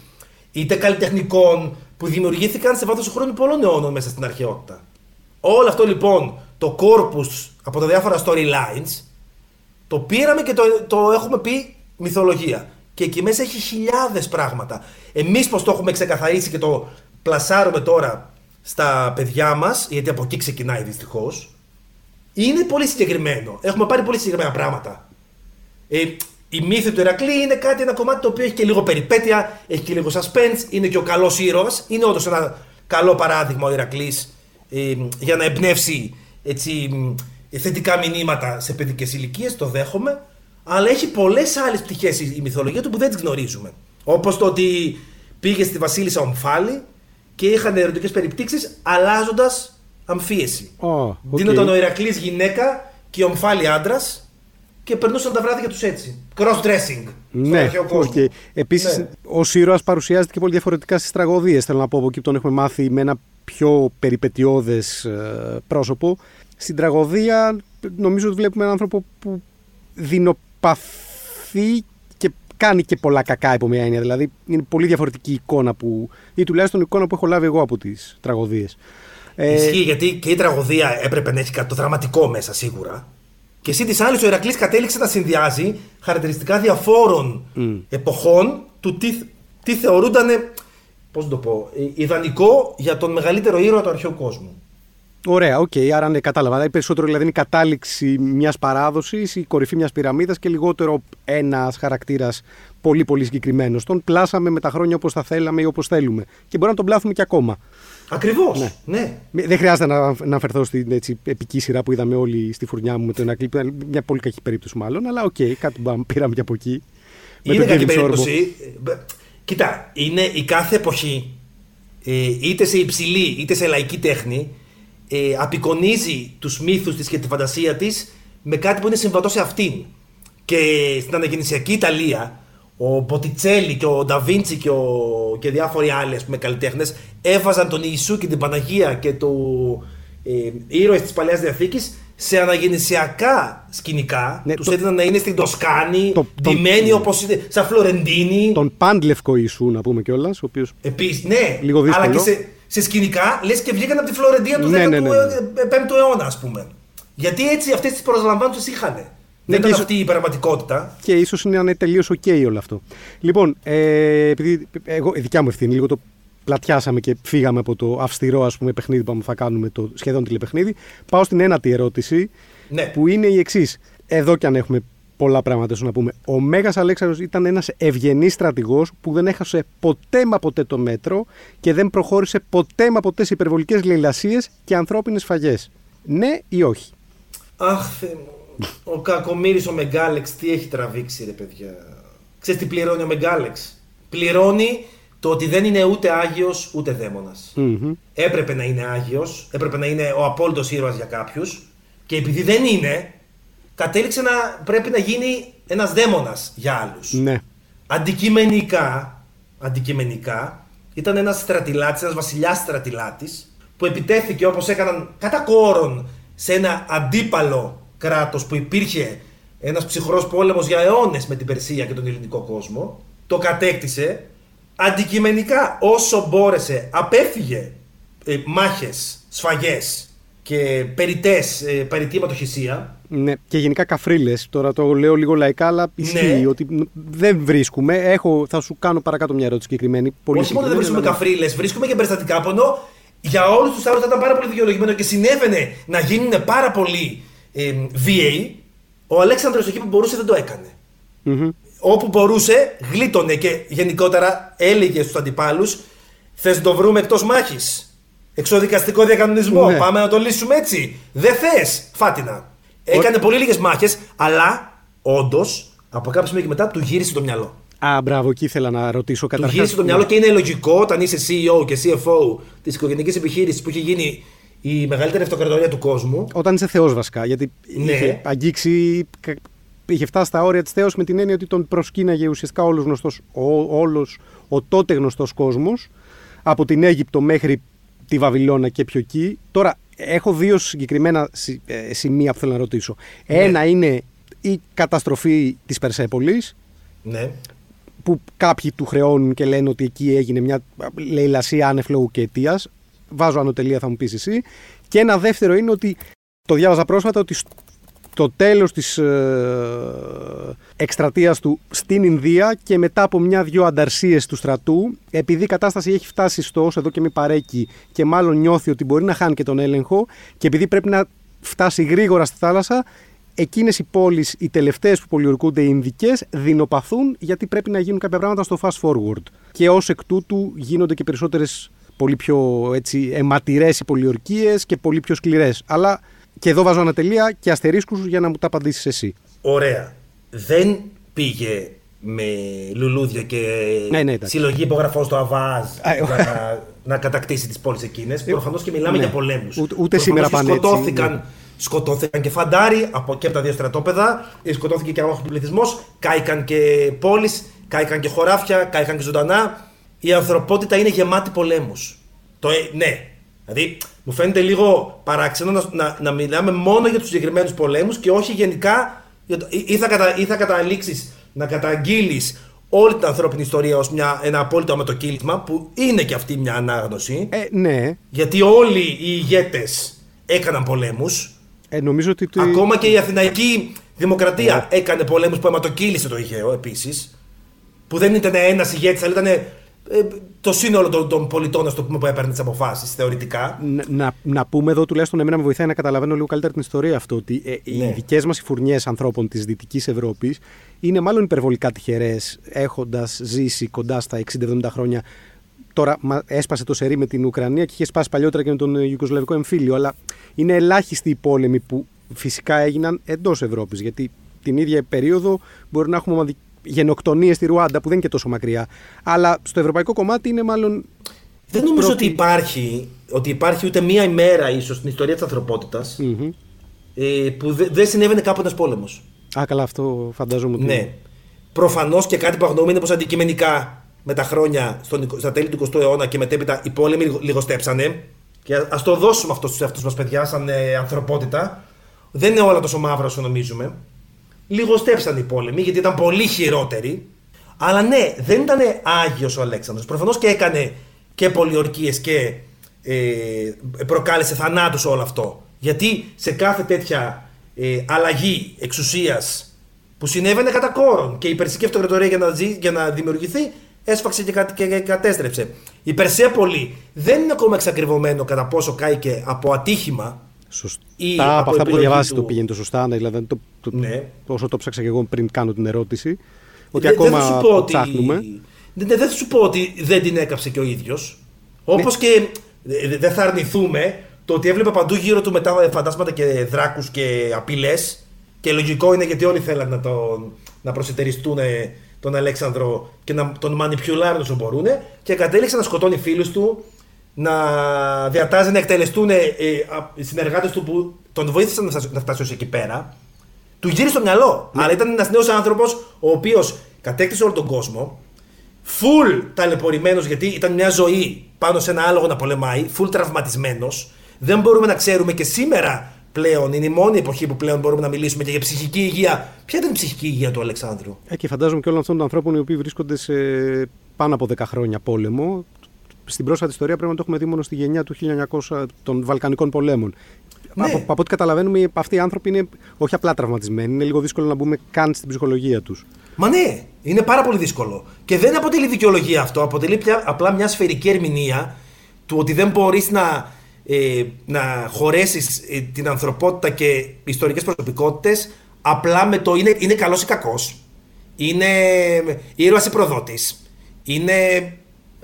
είτε καλλιτεχνικών, που δημιουργήθηκαν σε βάθος χρόνου πολλών αιώνων μέσα στην αρχαιότητα. Όλο αυτό λοιπόν το corpus από τα διάφορα storylines το πήραμε και το, το έχουμε πει μυθολογία. Και εκεί μέσα έχει χιλιάδες πράγματα. Εμείς πώς το έχουμε ξεκαθαρίσει και το πλασάρουμε τώρα στα παιδιά μας, γιατί από εκεί ξεκινάει δυστυχώς, είναι πολύ συγκεκριμένο. Έχουμε πάρει πολύ συγκεκριμένα πράγματα. Ε, η μύθη του Ηρακλή είναι κάτι, ένα κομμάτι το οποίο έχει και λίγο περιπέτεια, έχει και λίγο suspense, είναι και ο καλός ήρωας. Είναι όντως ένα καλό παράδειγμα ο Ηρακλή ε, για να εμπνεύσει έτσι, θετικά μηνύματα σε παιδικές ηλικίες, το δέχομαι. αλλά έχει πολλές άλλες πτυχές η μυθολογία του που δεν τις γνωρίζουμε. Όπως το ότι πήγε στη Βασίλισσα Ομφάλη και είχαν ερωτικές περιπτύξεις αλλάζοντας αμφίεση. Oh, okay. Δίνονταν ο Ηρακλής γυναίκα και ο Ομφάλη άντρας και περνούσαν τα βράδια τους έτσι. Cross-dressing. Ναι, okay. Επίσης, ναι. ο ήρωα παρουσιάζεται και πολύ διαφορετικά στις τραγωδίες. Θέλω να πω από εκεί που τον έχουμε μάθει με ένα πιο περιπετειώδες ε, πρόσωπο. Στην τραγωδία, νομίζω ότι βλέπουμε έναν άνθρωπο που δεινοπαθεί και κάνει και πολλά κακά υπό μια έννοια. Δηλαδή, είναι πολύ διαφορετική εικόνα που. ή τουλάχιστον η εικόνα που έχω λάβει εγώ από τις τραγωδίες. Ε, Ισχύει γιατί και η τραγωδία έπρεπε να έχει κάτι το δραματικό μέσα σίγουρα. Και εσύ της άλλης, ο Ηρακλής κατέληξε να συνδυάζει χαρακτηριστικά διαφόρων εποχών του τι, τι θεωρούνταν. Πώς να το πω, ε, ιδανικό για τον μεγαλύτερο ήρωα του αρχαίου κόσμου. Ωραία, OK, okay, άρα ναι, κατάλαβα. Δηλαδή, περισσότερο δηλαδή είναι η κατάληξη μιας παράδοσης, η κορυφή μιας πυραμίδας και λιγότερο ένας χαρακτήρας πολύ πολύ συγκεκριμένος. Τον πλάσαμε με τα χρόνια όπως θα θέλαμε ή όπως θέλουμε. Και μπορεί να τον πλάθουμε και ακόμα. Ακριβώς. Ναι. ναι. Δεν χρειάζεται να, να αναφερθώ στην έτσι, επική σειρά που είδαμε όλοι στη φουρνιά μου με τον Ηρακλή. Μια πολύ κακή περίπτωση μάλλον, αλλά OK, okay, κάτι που πήραμε και από εκεί. Είναι κακή περίπτωση. Κοίτα, είναι η κάθε εποχή, ε, είτε σε υψηλή είτε σε λαϊκή τέχνη, ε, απεικονίζει τους μύθους της και τη φαντασία της με κάτι που είναι συμβατό σε αυτήν. Και στην αναγεννησιακή Ιταλία, ο Ποτιτσέλη και ο Νταβίντσι και, ο, και διάφοροι άλλοι πούμε, καλλιτέχνες έβαζαν τον Ιησού και την Παναγία και το ε, ήρωες της Παλαιάς Διαθήκης σε αναγεννησιακά σκηνικά. Ναι, τους έδιναν να είναι στην Τοσκάνη, το, ντυμένοι όπως είναι, σαν Φλωρεντίνοι. Τον πάλλευκο Ιησού, να πούμε κιόλας. Επίσης, ναι, λίγο δύσκολο. αλλά και σε, σε σκηνικά λες και βγήκαν από τη Φλωρεντία του 15ου ναι, ναι, ναι, αιώνα, ας πούμε. Γιατί έτσι αυτές τις προσλαμβάνουσες είχαν. Δεν ήταν αυτή η πραγματικότητα. Και ίσως είναι τελείως οκ όλο αυτό. Λοιπόν, ε, επειδή εγώ, η δικιά μου ευθύνη, λίγο το πλατιάσαμε και φύγαμε από το αυστηρό ας πούμε, παιχνίδι που θα κάνουμε, το σχεδόν τηλεπαιχνίδι. Πάω στην ένατη ερώτηση, ναι. που είναι η εξής. Εδώ κι αν έχουμε πολλά πράγματα να πούμε. Ο Μέγας Αλέξανδρος ήταν ένας ευγενής στρατηγός που δεν έχασε ποτέ μα ποτέ το μέτρο και δεν προχώρησε ποτέ μα ποτέ σε υπερβολικές λαιλασίες και ανθρώπινες φαγές. Ναι ή όχι; Αχ, Θεέ μου. Ο κακομοίρη ο Μεγκάλεξ τι έχει τραβήξει, ρε παιδιά. Ξέρεις τι πληρώνει ο Μεγκάλεξ. Πληρώνει το ότι δεν είναι ούτε Άγιος ούτε δαίμονας. Έπρεπε να είναι Άγιος, έπρεπε να είναι ο απόλυτος ήρωας για κάποιους. Και επειδή δεν είναι, κατέληξε να πρέπει να γίνει ένας δαίμονας για άλλους. Ναι. Αντικειμενικά, αντικειμενικά ήταν ένας στρατιλάτης, ένας βασιλιάς στρατιλάτης που επιτέθηκε όπως έκαναν κατά κόρον σε ένα αντίπαλο κράτος που υπήρχε ένας ψυχρός πόλεμος για αιώνες με την Περσία και τον ελληνικό κόσμο. Το κατέκτησε. Αντικειμενικά όσο μπόρεσε απέφυγε ε, μάχες, σφαγές και περιτές, ε, περιττή ναι, και γενικά καφρίλες. Τώρα το λέω λίγο λαϊκά, αλλά ισχύει ναι. ότι δεν βρίσκουμε. Έχω, θα σου κάνω παρακάτω μια ερώτηση συγκεκριμένη. Πολύ Όχι μόνο δεν βρίσκουμε δηλαδή... καφρίλες, βρίσκουμε και περιστατικά πόνο. Για όλους τους άλλους θα ήταν πάρα πολύ δικαιολογημένο και συνέβαινε να γίνουν πάρα πολύ ε, βίαιοι. Ο Αλέξανδρος εκεί που μπορούσε δεν το έκανε. Mm-hmm. Όπου μπορούσε, γλίτωνε και γενικότερα έλεγε στους αντιπάλους: Θες να το βρούμε εκτός μάχης. Εξοδικαστικό διακανονισμό. Ναι. Πάμε να το λύσουμε έτσι. Δεν θες, φάτινα. Έκανε πολύ λίγες μάχες, αλλά όντως από κάποιο σημείο και μετά του γύρισε το μυαλό. Α, μπράβο, εκεί ήθελα να ρωτήσω καταρχάς. Του γύρισε το μυαλό και είναι λογικό όταν είσαι CEO και CFO της οικογενειακή επιχείρησης που έχει γίνει η μεγαλύτερη αυτοκρατορία του κόσμου. Όταν είσαι θεός, βασικά. Γιατί ναι. είχε αγγίξει. Είχε φτάσει στα όρια της Θεός με την έννοια ότι τον προσκύναγε ουσιαστικά όλος γνωστός, ο, όλος ο τότε γνωστός κόσμος από την Αίγυπτο μέχρι τη Βαβυλώνα και πιο εκεί. Τώρα, έχω δύο συγκεκριμένα ε, σημεία που θέλω να ρωτήσω. Ναι. Ένα είναι η καταστροφή της Περσέπολης, ναι. που κάποιοι του χρεώνουν και λένε ότι εκεί έγινε μια λαιλασία άνευ λόγου και αιτίας. Βάζω ανωτελεία θα μου πεις εσύ. Και ένα δεύτερο είναι ότι το διάβαζα πρόσφατα ότι το τέλος της ε, εκστρατείας του στην Ινδία και μετά από μια-δυο ανταρσίες του στρατού, επειδή η κατάσταση έχει φτάσει στο όσο εδώ και μη παρέκει και μάλλον νιώθει ότι μπορεί να χάνει και τον έλεγχο και επειδή πρέπει να φτάσει γρήγορα στη θάλασσα, εκείνες οι πόλεις, οι τελευταίες που πολιορκούνται, οι Ινδικές, δεινοπαθούν γιατί πρέπει να γίνουν κάποια πράγματα στο fast forward. Και ως εκ τούτου γίνονται και περισσότερες πολύ πιο έτσι, αιματηρές οι πολιορκίες και πολύ πιο σκληρές. Αλλά και εδώ βάζω ανατελεία και αστερίσκους για να μου τα απαντήσεις εσύ. Ωραία. δεν πήγε με λουλούδια και ναι, ναι, συλλογή υπογραφών στο Αβάζ για να, να κατακτήσει τις πόλεις εκείνες. Ε, Προφανώς και μιλάμε ναι. για πολέμους. Ούτε, ούτε σήμερα πάνε σκοτώθηκαν, ναι. σκοτώθηκαν και φαντάροι από, και από τα δύο στρατόπεδα, ε, σκοτώθηκε και αγώνα πληθυσμός, κάηκαν και πόλεις, κάηκαν και χωράφια, κάηκαν και ζωντανά. Η ανθρωπότητα είναι γεμάτη πολέμους. Το, ε, ναι, Δηλαδή, μου φαίνεται λίγο παράξενο να, να, να μιλάμε μόνο για τους συγκεκριμένους πολέμους και όχι γενικά. Ή θα, κατα, ή θα καταλήξει να καταγγείλεις όλη την ανθρώπινη ιστορία ως ένα απόλυτο αμετοκύλισμα που είναι και αυτή μια ανάγνωση. Ε, ναι. Γιατί όλοι οι ηγέτες έκαναν πολέμους. Ε, νομίζω ότι. Ακόμα και η Αθηναϊκή Δημοκρατία ναι. έκανε πολέμους που αιματοκύλησε το Αιγαίο επίσης. Που δεν ήταν ένας ηγέτης, αλλά ήταν ε, το σύνολο των, των πολιτών το πούμε, που έπαιρνε τις αποφάσεις θεωρητικά. Να, να, πούμε εδώ τουλάχιστον εμένα με βοηθάει να καταλαβαίνω λίγο καλύτερα την ιστορία αυτό ότι ε, οι ναι. δικές μας φουρνιές ανθρώπων της Δυτικής Ευρώπης είναι μάλλον υπερβολικά τυχερές έχοντας ζήσει κοντά στα 60-70 χρόνια. Τώρα έσπασε το σερί με την Ουκρανία και είχε σπάσει παλιότερα και με τον Ιουκοσλαβικό εμφύλιο. Αλλά είναι ελάχιστοι οι πόλεμοι που φυσικά έγιναν εντός Ευρώπης. Γιατί την ίδια περίοδο μπορεί να έχουμε γενοκτονίες στη Ρουάντα που δεν είναι και τόσο μακριά. Αλλά στο ευρωπαϊκό κομμάτι είναι μάλλον. Δεν νομίζω ότι υπάρχει, ότι υπάρχει ούτε μία ημέρα ίσως στην ιστορία της ανθρωποτητα ε, που δεν συνέβαινε κάπου ένας πόλεμος. Α, καλά, αυτό φαντάζομαι ότι. Ναι. Προφανώς και κάτι που αγνοούμε είναι πως αντικειμενικά με τα χρόνια, στον, στα τέλη του 20ου αιώνα και μετέπειτα οι πόλεμοι λιγοστέψανε. Και ας το δώσουμε αυτό στους εαυτούς μας, παιδιά, σαν ε, ανθρωπότητα. Δεν είναι όλα τόσο μαύρα όσο νομίζουμε λιγοστέψαν οι πόλεμοι γιατί ήταν πολύ χειρότεροι. Αλλά ναι, δεν ήταν Άγιος ο Αλέξανδρος. Προφανώς και έκανε και πολιορκίες και ε, προκάλεσε θανάτους όλο αυτό. Γιατί σε κάθε τέτοια ε, αλλαγή εξουσίας που συνέβαινε κατά κόρον και η Περσική Αυτοκρατορία για να, για να δημιουργηθεί έσφαξε και, και, και κατέστρεψε. Η Περσέπολη δεν είναι ακόμα εξακριβωμένο κατά πόσο κάηκε από ατύχημα Σωστά. από, από αυτά που διαβάσει του... το πήγαινε το σωστά, ναι, δηλαδή το, το, ναι. όσο το ψάξα και εγώ πριν κάνω την ερώτηση. Ότι ακόμα δεν ψάχνουμε. Δεν, δεν θα σου πω ότι δεν την έκαψε και ο ίδιος. Όπως ναι. και δεν θα αρνηθούμε το ότι έβλεπε παντού γύρω του μετά φαντάσματα και δράκους και απειλές. Και λογικό είναι γιατί όλοι θέλαν να, τον, να προσετεριστούν τον Αλέξανδρο και να τον μανιπιουλάρουν όσο μπορούν. Και κατέληξε να σκοτώνει φίλους του, να διατάζει να εκτελεστούν ε, οι συνεργάτες του που τον βοήθησαν να φτάσει ως εκεί πέρα. Του γύρισε στο μυαλό. Ναι. Αλλά ήταν ένας νέος άνθρωπος ο οποίος κατέκτησε όλο τον κόσμο. Φουλ ταλαιπωρημένος γιατί ήταν μια ζωή πάνω σε ένα άλογο να πολεμάει. Φουλ τραυματισμένος. Δεν μπορούμε να ξέρουμε και σήμερα πλέον. Είναι η μόνη εποχή που πλέον μπορούμε να μιλήσουμε και για ψυχική υγεία. Ποια ήταν η ψυχική υγεία του Αλεξάνδρου; Ε, και φαντάζομαι και όλων αυτών των ανθρώπων οι οποίοι βρίσκονται σε πάνω από 10 χρόνια πόλεμο στην πρόσφατη ιστορία πρέπει να το έχουμε δει μόνο στη γενιά του 1900 των Βαλκανικών πολέμων. Ναι. Από, από ό,τι καταλαβαίνουμε, αυτοί οι άνθρωποι είναι όχι απλά τραυματισμένοι, είναι λίγο δύσκολο να μπούμε καν στην ψυχολογία τους. Μα ναι, είναι πάρα πολύ δύσκολο. Και δεν αποτελεί δικαιολογία αυτό. Αποτελεί πια, απλά μια σφαιρική ερμηνεία του ότι δεν μπορείς να, ε, να χωρέσεις ε, την ανθρωπότητα και ιστορικές προσωπικότητες απλά με το είναι, είναι καλός ή κακός. Είναι ήρωας ή προδότης. Είναι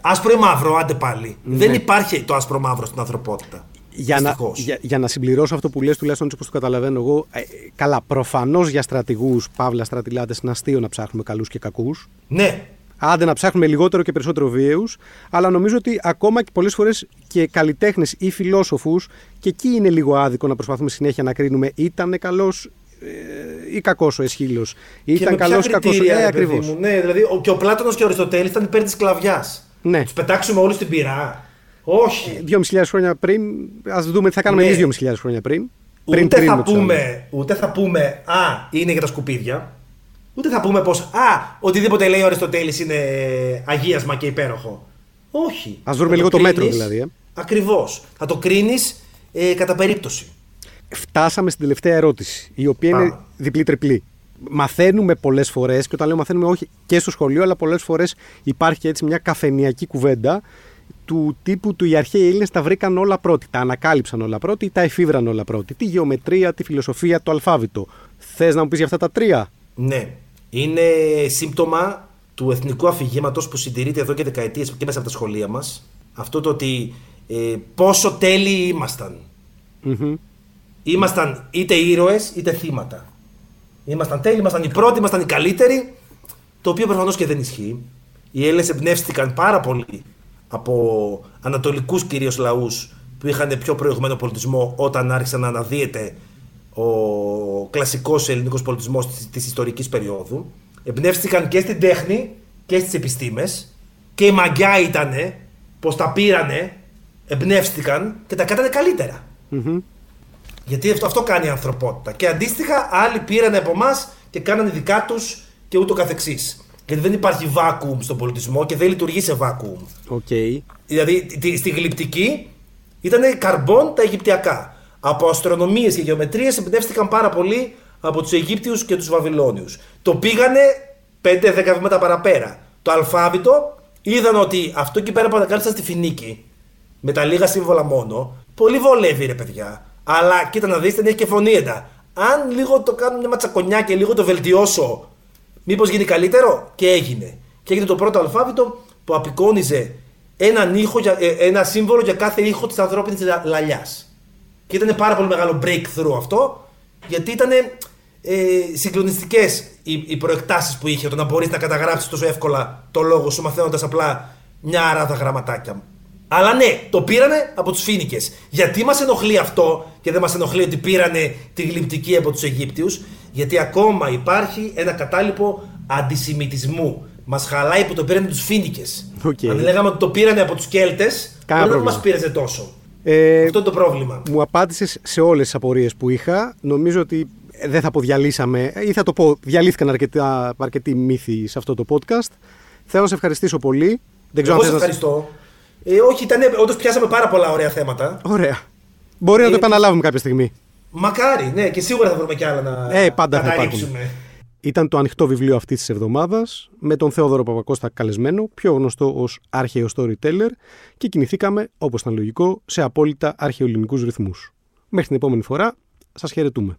Άσπρο ή μαύρο, άντε πάλι. Ναι. Δεν υπάρχει το άσπρο μαύρο στην ανθρωπότητα. Για να, για, για, να συμπληρώσω αυτό που λες, τουλάχιστον όπως το καταλαβαίνω εγώ, ε, καλά, προφανώς για στρατηγούς, παύλα στρατηλάτες, είναι αστείο να ψάχνουμε καλούς και κακούς. Ναι. Άντε να ψάχνουμε λιγότερο και περισσότερο βίαιους, αλλά νομίζω ότι ακόμα και πολλές φορές και καλλιτέχνες ή φιλόσοφους, και εκεί είναι λίγο άδικο να προσπαθούμε συνέχεια να κρίνουμε ήταν καλός ε, ή κακός ο Εσχύλο. Ήταν καλός ή κακός. Ναι, ακριβώς. Ναι, δηλαδή και ο Πλάτωνο και ο Αριστοτέλης ήταν υπέρ της σκλαβιάς. Ναι. Τους πετάξουμε όλους στην πυρά. Όχι. 2.500 χρόνια πριν, ας δούμε τι θα κάνουμε ναι. εμεί 2.500 χρόνια πριν. πριν ούτε, θα πούμε, ούτε θα πούμε, Α, είναι για τα σκουπίδια. Ούτε θα πούμε πως, Α, οτιδήποτε λέει ο Αριστοτέλης είναι αγίασμα και υπέροχο. Όχι. Α βρούμε λίγο το, μέτρο δηλαδή. Ε. Ακριβώς. Θα το κρίνεις ε, κατά περίπτωση. Φτάσαμε στην τελευταία ερώτηση, η οποία είναι διπλή-τριπλή μαθαίνουμε πολλές φορές, και όταν λέω μαθαίνουμε όχι και στο σχολείο, αλλά πολλές φορές υπάρχει έτσι μια καφενιακή κουβέντα του τύπου του οι αρχαίοι Έλληνες τα βρήκαν όλα πρώτοι. Τα ανακάλυψαν όλα πρώτοι ή τα εφήβραν όλα πρώτοι. Τη γεωμετρία, τη φιλοσοφία, το αλφάβητο. Θες να μου πεις για αυτά τα τρία; Ναι. Είναι σύμπτωμα του εθνικού αφηγήματος που συντηρείται εδώ και δεκαετίες και μέσα από τα σχολεία μας. Αυτό το ότι ε, πόσο τέλειοι ήμασταν. Mm-hmm. Ήμασταν είτε ήρωες είτε θύματα. Ήμασταν τέλειοι, ήμασταν οι πρώτοι, ήμασταν οι καλύτεροι. Το οποίο προφανώς και δεν ισχύει. Οι Έλληνες εμπνεύστηκαν πάρα πολύ από ανατολικούς κυρίως λαούς που είχαν πιο προηγμένο πολιτισμό όταν άρχισε να αναδύεται ο κλασικός ελληνικός πολιτισμός της ιστορικής περίοδου. Εμπνεύστηκαν και στην τέχνη και στις επιστήμες. Και η μαγιά ήταν πως τα πήρανε, εμπνεύστηκαν και τα κάνανε Γιατί αυτό, αυτό κάνει η ανθρωπότητα. Και αντίστοιχα, άλλοι πήραν από εμάς και κάνανε δικά τους και ούτω καθεξής. Γιατί δεν υπάρχει βάκουμ στον πολιτισμό και δεν λειτουργεί σε βάκουμ. Okay. Δηλαδή στη γλυπτική ήταν καρμπών τα Αιγυπτιακά. Από αστρονομίες και γεωμετρίες εμπνεύστηκαν πάρα πολύ από τους Αιγύπτιους και τους Βαβυλώνιους. Το πήγανε 5-10 βήματα παραπέρα. Το αλφάβητο είδαν ότι αυτό εκεί πέρα που ανακάλυψαν στη Φινίκη, με τα λίγα σύμβολα μόνο, πολύ βολεύει ρε παιδιά. Αλλά κοίτα να δείτε, έχει και φωνήεντα. Αν λίγο το κάνω μια ματσακονιά και λίγο το βελτιώσω, μήπως γίνει καλύτερο; Και έγινε. Και έγινε το πρώτο αλφάβητο που απεικόνιζε έναν ήχο, ε, ένα σύμβολο για κάθε ήχο της ανθρώπινης λαλιάς. Και ήταν πάρα πολύ μεγάλο breakthrough αυτό, γιατί ήταν ε, συγκλονιστικές οι, οι προεκτάσεις που είχε. Το να μπορείς να καταγράψεις τόσο εύκολα το λόγο σου μαθαίνοντας απλά μια αράδα γραμματάκια. Αλλά ναι, το πήρανε από τους Φίνικες. Γιατί μας ενοχλεί αυτό και δεν μας ενοχλεί ότι πήρανε τη γλυπτική από τους Αιγύπτιους, Γιατί ακόμα υπάρχει ένα κατάλοιπο αντισημιτισμού. Μας χαλάει που το πήρανε τους Φίνικες. Okay. Αν λέγαμε ότι το πήρανε από τους Κέλτες, δεν μας πήρε τόσο. Ε, Αυτό είναι το πρόβλημα. Μου απάντησες σε όλες τις απορίες που είχα. Νομίζω ότι δεν θα πω διαλύσαμε, ή θα το πω, διαλύθηκαν αρκετά, αρκετοί μύθοι σε αυτό το podcast. Θέλω να σε ευχαριστήσω πολύ. Δεν ξέρω Εγώ σε ευχαριστώ. Ε, όχι, ήταν, όντως πιάσαμε πάρα πολλά ωραία θέματα. Ωραία. Μπορεί ε, να το επαναλάβουμε κάποια στιγμή. Μακάρι, ναι, και σίγουρα θα βρούμε κι άλλα να ε, πάντα θα Ήταν το ανοιχτό βιβλίο αυτής της εβδομάδας με τον Θεόδωρο Παπακώστα καλεσμένο, πιο γνωστό ως αρχαίο storyteller, και κινηθήκαμε, όπως ήταν λογικό, σε απόλυτα αρχαιοελληνικούς ρυθμούς. Μέχρι την επόμενη φορά, σας χαιρετούμε.